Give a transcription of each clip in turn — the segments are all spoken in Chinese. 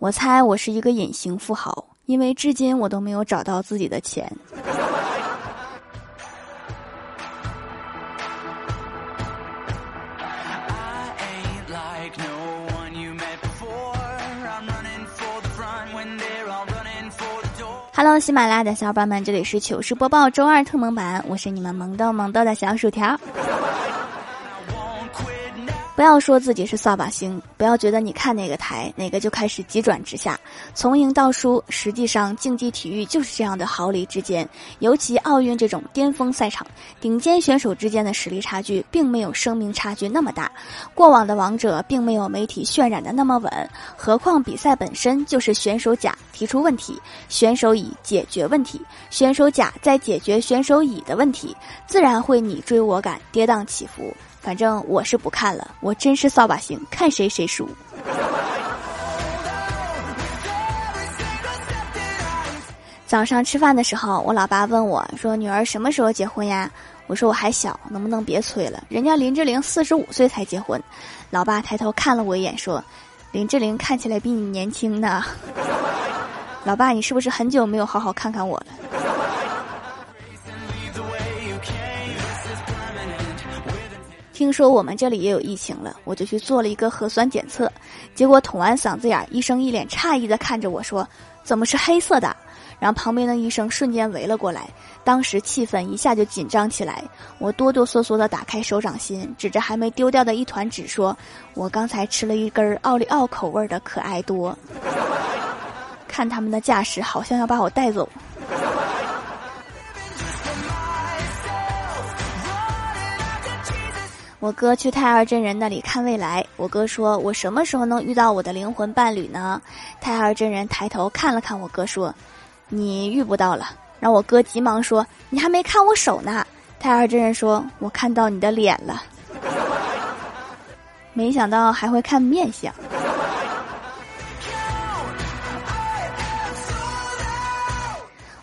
我猜我是一个隐形富豪，因为至今我都没有找到自己的钱。Hello，喜马拉雅的小伙伴们，这里是糗事播报周二特蒙版，我是你们萌豆萌豆的小薯条。不要说自己是扫把星，不要觉得你看哪个台哪个就开始急转直下，从赢到输。实际上，竞技体育就是这样的毫厘之间。尤其奥运这种巅峰赛场，顶尖选手之间的实力差距并没有声名差距那么大。过往的王者并没有媒体渲染的那么稳，何况比赛本身就是选手甲提出问题，选手乙解决问题，选手甲在解决选手乙的问题，自然会你追我赶，跌宕起伏。反正我是不看了，我真是扫把星，看谁谁输。早上吃饭的时候，我老爸问我说：“女儿什么时候结婚呀？”我说：“我还小，能不能别催了？人家林志玲四十五岁才结婚。”老爸抬头看了我一眼，说：“林志玲看起来比你年轻呢。”老爸，你是不是很久没有好好看看我了？听说我们这里也有疫情了，我就去做了一个核酸检测，结果捅完嗓子眼，医生一脸诧异的看着我说：“怎么是黑色的？”然后旁边的医生瞬间围了过来，当时气氛一下就紧张起来。我哆哆嗦嗦的打开手掌心，指着还没丢掉的一团纸说：“我刚才吃了一根奥利奥口味的可爱多。”看他们的架势，好像要把我带走。我哥去太二真人那里看未来。我哥说：“我什么时候能遇到我的灵魂伴侣呢？”太二真人抬头看了看我哥，说：“你遇不到了。”让我哥急忙说：“你还没看我手呢。”太二真人说：“我看到你的脸了。”没想到还会看面相。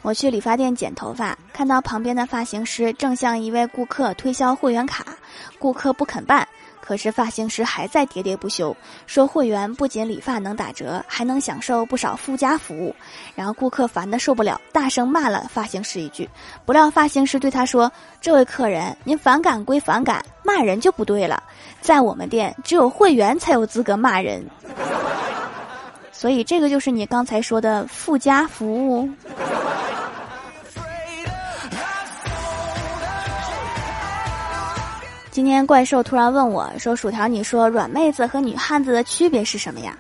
我去理发店剪头发，看到旁边的发型师正向一位顾客推销会员卡。顾客不肯办，可是发型师还在喋喋不休，说会员不仅理发能打折，还能享受不少附加服务。然后顾客烦得受不了，大声骂了发型师一句。不料发型师对他说：“这位客人，您反感归反感，骂人就不对了。在我们店，只有会员才有资格骂人。所以这个就是你刚才说的附加服务。”今天怪兽突然问我说：“薯条，你说软妹子和女汉子的区别是什么呀？”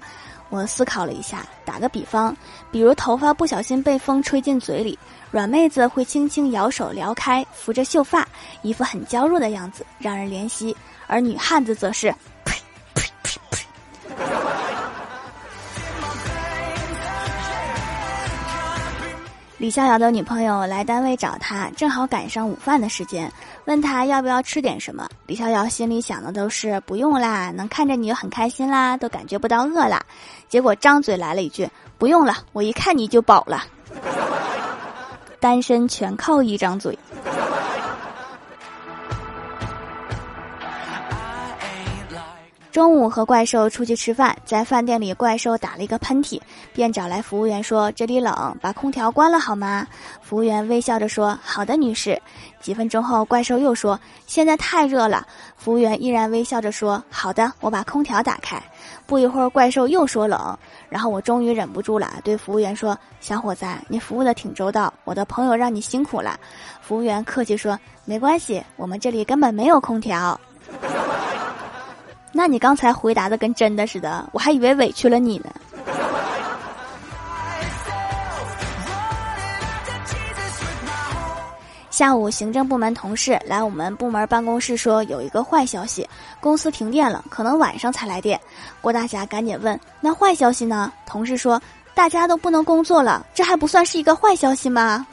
我思考了一下，打个比方，比如头发不小心被风吹进嘴里，软妹子会轻轻摇手撩开，扶着秀发，一副很娇弱的样子，让人怜惜；而女汉子则是呸呸呸呸。李逍遥的女朋友来单位找他，正好赶上午饭的时间，问他要不要吃点什么。李逍遥心里想的都是不用啦，能看着你就很开心啦，都感觉不到饿啦。结果张嘴来了一句：“不用了，我一看你就饱了。”单身全靠一张嘴。中午和怪兽出去吃饭，在饭店里，怪兽打了一个喷嚏，便找来服务员说：“这里冷，把空调关了好吗？”服务员微笑着说：“好的，女士。”几分钟后，怪兽又说：“现在太热了。”服务员依然微笑着说：“好的，我把空调打开。”不一会儿，怪兽又说冷，然后我终于忍不住了，对服务员说：“小伙子，你服务的挺周到，我的朋友让你辛苦了。”服务员客气说：“没关系，我们这里根本没有空调。”那你刚才回答的跟真的似的，我还以为委屈了你呢。下午，行政部门同事来我们部门办公室说有一个坏消息，公司停电了，可能晚上才来电。郭大侠赶紧问：“那坏消息呢？”同事说：“大家都不能工作了，这还不算是一个坏消息吗？”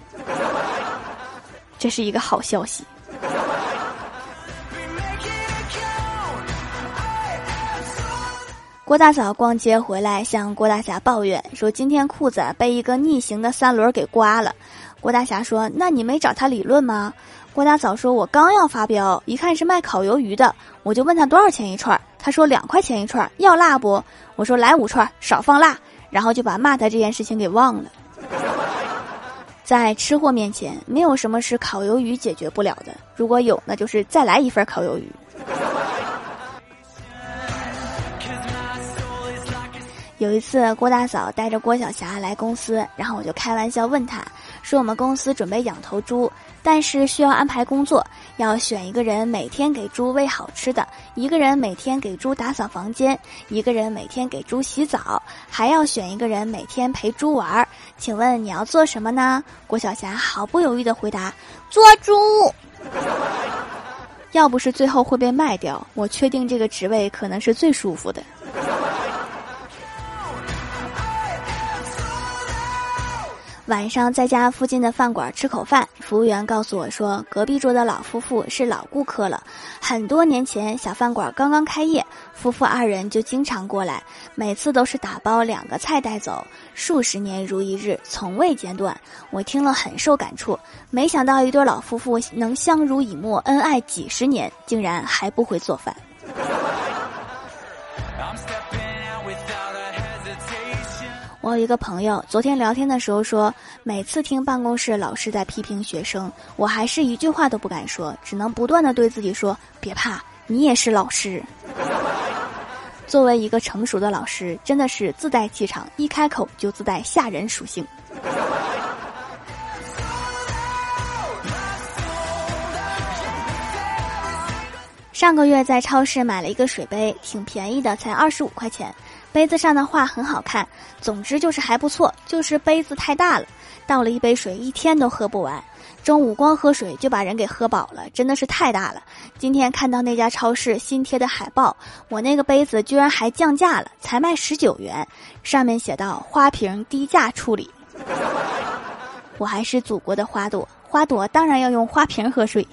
这是一个好消息。郭大嫂逛街回来，向郭大侠抱怨说：“今天裤子被一个逆行的三轮给刮了。”郭大侠说：“那你没找他理论吗？”郭大嫂说：“我刚要发飙，一看是卖烤鱿鱼的，我就问他多少钱一串，他说两块钱一串，要辣不？我说来五串，少放辣。然后就把骂他这件事情给忘了。在吃货面前，没有什么是烤鱿鱼解决不了的。如果有，那就是再来一份烤鱿鱼。有一次，郭大嫂带着郭晓霞来公司，然后我就开玩笑问她，说我们公司准备养头猪，但是需要安排工作，要选一个人每天给猪喂好吃的，一个人每天给猪打扫房间，一个人每天给猪洗澡，还要选一个人每天陪猪玩儿。请问你要做什么呢？郭晓霞毫不犹豫的回答：做猪。要不是最后会被卖掉，我确定这个职位可能是最舒服的。晚上在家附近的饭馆吃口饭，服务员告诉我说，隔壁桌的老夫妇是老顾客了。很多年前，小饭馆刚刚开业，夫妇二人就经常过来，每次都是打包两个菜带走，数十年如一日，从未间断。我听了很受感触，没想到一对老夫妇能相濡以沫、恩爱几十年，竟然还不会做饭。我有一个朋友，昨天聊天的时候说，每次听办公室老师在批评学生，我还是一句话都不敢说，只能不断的对自己说：别怕，你也是老师。作为一个成熟的老师，真的是自带气场，一开口就自带吓人属性。上个月在超市买了一个水杯，挺便宜的，才二十五块钱。杯子上的画很好看，总之就是还不错，就是杯子太大了，倒了一杯水一天都喝不完。中午光喝水就把人给喝饱了，真的是太大了。今天看到那家超市新贴的海报，我那个杯子居然还降价了，才卖十九元，上面写道“花瓶低价处理”。我还是祖国的花朵，花朵当然要用花瓶喝水。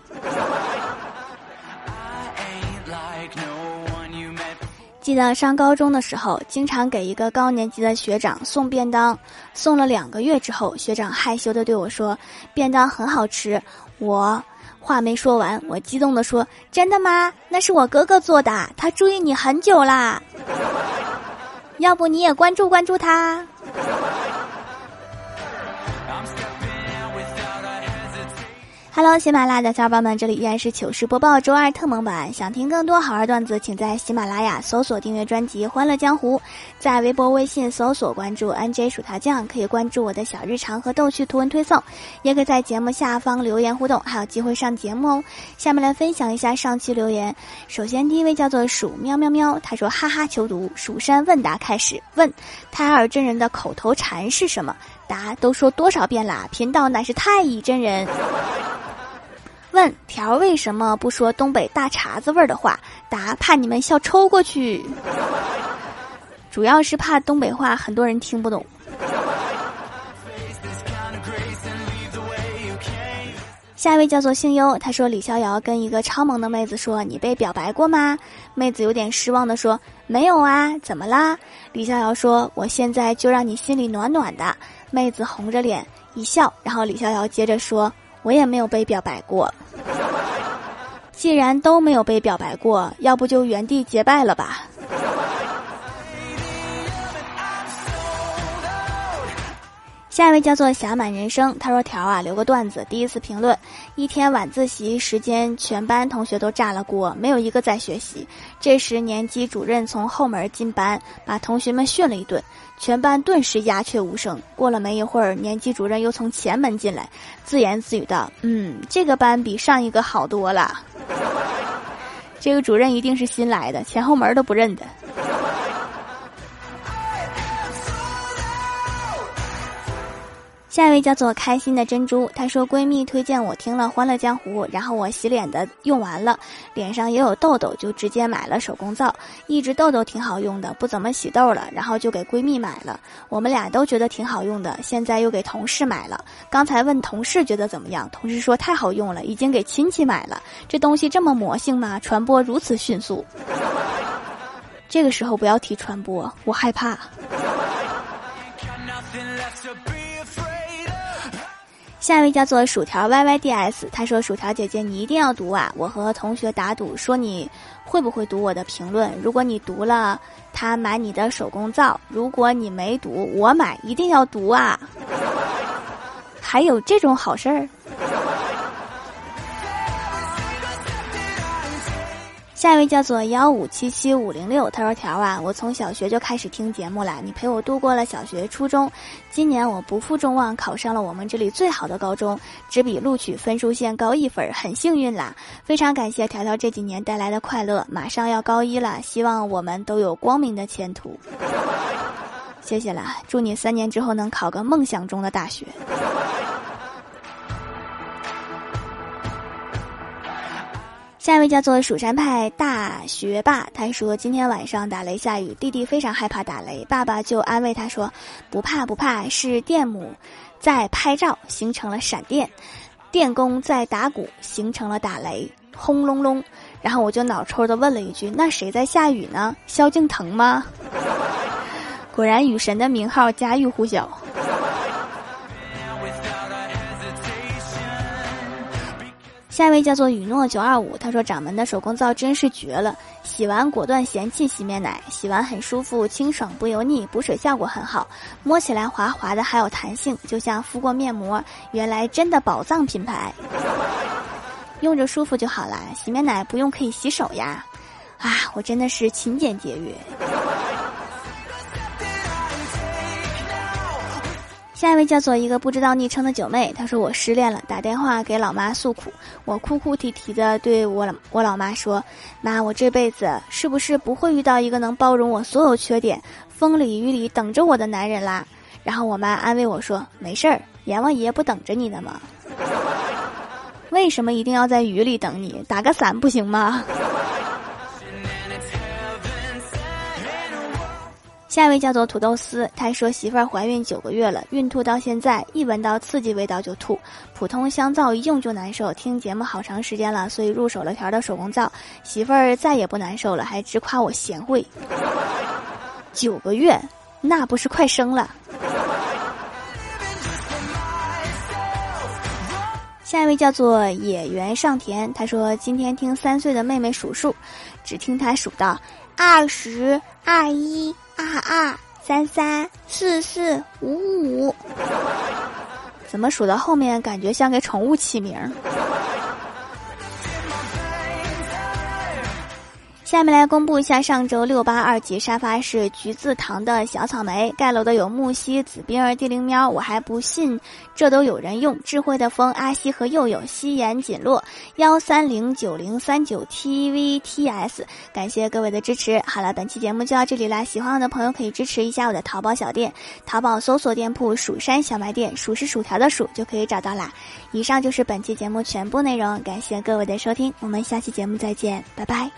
记得上高中的时候，经常给一个高年级的学长送便当，送了两个月之后，学长害羞的对我说：“便当很好吃。”我话没说完，我激动的说：“真的吗？那是我哥哥做的，他注意你很久啦。要不你也关注关注他。” Hello，喜马拉雅的小伙伴们，这里依然是糗事播报周二特蒙版。想听更多好玩段子，请在喜马拉雅搜索订阅专辑《欢乐江湖》，在微博、微信搜索关注 NJ 薯条酱，可以关注我的小日常和逗趣图文推送，也可以在节目下方留言互动，还有机会上节目哦。下面来分享一下上期留言。首先，第一位叫做鼠喵喵喵，他说：“哈哈，求读蜀山问答开始，问太二真人的口头禅是什么？答都说多少遍啦？贫道乃是太乙真人。”问条为什么不说东北大碴子味儿的话？答怕你们笑抽过去，主要是怕东北话很多人听不懂。下一位叫做星优，他说李逍遥跟一个超萌的妹子说：“你被表白过吗？”妹子有点失望的说：“没有啊，怎么啦？”李逍遥说：“我现在就让你心里暖暖的。”妹子红着脸一笑，然后李逍遥接着说。我也没有被表白过，既然都没有被表白过，要不就原地结拜了吧。下一位叫做侠满人生，他说：“条啊，留个段子。第一次评论，一天晚自习时间，全班同学都炸了锅，没有一个在学习。这时年级主任从后门进班，把同学们训了一顿，全班顿时鸦雀无声。过了没一会儿，年级主任又从前门进来，自言自语道：‘嗯，这个班比上一个好多了。’这个主任一定是新来的，前后门都不认得。”下一位叫做开心的珍珠，她说闺蜜推荐我听了《欢乐江湖》，然后我洗脸的用完了，脸上也有痘痘，就直接买了手工皂，一直痘痘挺好用的，不怎么洗痘了，然后就给闺蜜买了，我们俩都觉得挺好用的，现在又给同事买了，刚才问同事觉得怎么样，同事说太好用了，已经给亲戚买了，这东西这么魔性吗？传播如此迅速，这个时候不要提传播，我害怕。下一位叫做薯条 yyds，他说：“薯条姐姐，你一定要读啊！我和同学打赌，说你会不会读我的评论？如果你读了，他买你的手工皂；如果你没读，我买，一定要读啊！还有这种好事儿？下一位叫做幺五七七五零六，他说：“条啊，我从小学就开始听节目了，你陪我度过了小学、初中，今年我不负众望，考上了我们这里最好的高中，只比录取分数线高一分，很幸运啦！非常感谢条条这几年带来的快乐，马上要高一了，希望我们都有光明的前途。谢谢啦，祝你三年之后能考个梦想中的大学。”下一位叫做蜀山派大学霸，他说今天晚上打雷下雨，弟弟非常害怕打雷，爸爸就安慰他说：“不怕不怕，是电母在拍照形成了闪电，电工在打鼓形成了打雷，轰隆隆。”然后我就脑抽的问了一句：“那谁在下雨呢？萧敬腾吗？”果然雨神的名号家喻户晓。下一位叫做雨诺九二五，他说掌门的手工皂真是绝了，洗完果断嫌弃洗面奶，洗完很舒服，清爽不油腻，补水效果很好，摸起来滑滑的，还有弹性，就像敷过面膜。原来真的宝藏品牌，用着舒服就好啦，洗面奶不用可以洗手呀，啊，我真的是勤俭节约。下一位叫做一个不知道昵称的九妹，她说我失恋了，打电话给老妈诉苦。我哭哭啼啼的对我我老妈说：“妈，我这辈子是不是不会遇到一个能包容我所有缺点、风里雨里等着我的男人啦？”然后我妈安慰我说：“没事儿，阎王爷不等着你呢吗？为什么一定要在雨里等你？打个伞不行吗？”下一位叫做土豆丝，他说媳妇儿怀孕九个月了，孕吐到现在，一闻到刺激味道就吐，普通香皂一用就难受。听节目好长时间了，所以入手了条的手工皂，媳妇儿再也不难受了，还直夸我贤惠。九个月，那不是快生了？下一位叫做野原上田，他说今天听三岁的妹妹数数，只听她数到二十二一。二二三三四四五五，怎么数到后面感觉像给宠物起名？下面来公布一下上周六八二级沙发是橘子糖的小草莓，盖楼的有木西、紫冰儿、地灵喵，我还不信这都有人用。智慧的风、阿西和佑佑、夕颜锦落、幺三零九零三九 tvts，感谢各位的支持。好了，本期节目就到这里啦，喜欢我的朋友可以支持一下我的淘宝小店，淘宝搜索店铺“蜀山小卖店”，数是薯条的数就可以找到啦。以上就是本期节目全部内容，感谢各位的收听，我们下期节目再见，拜拜。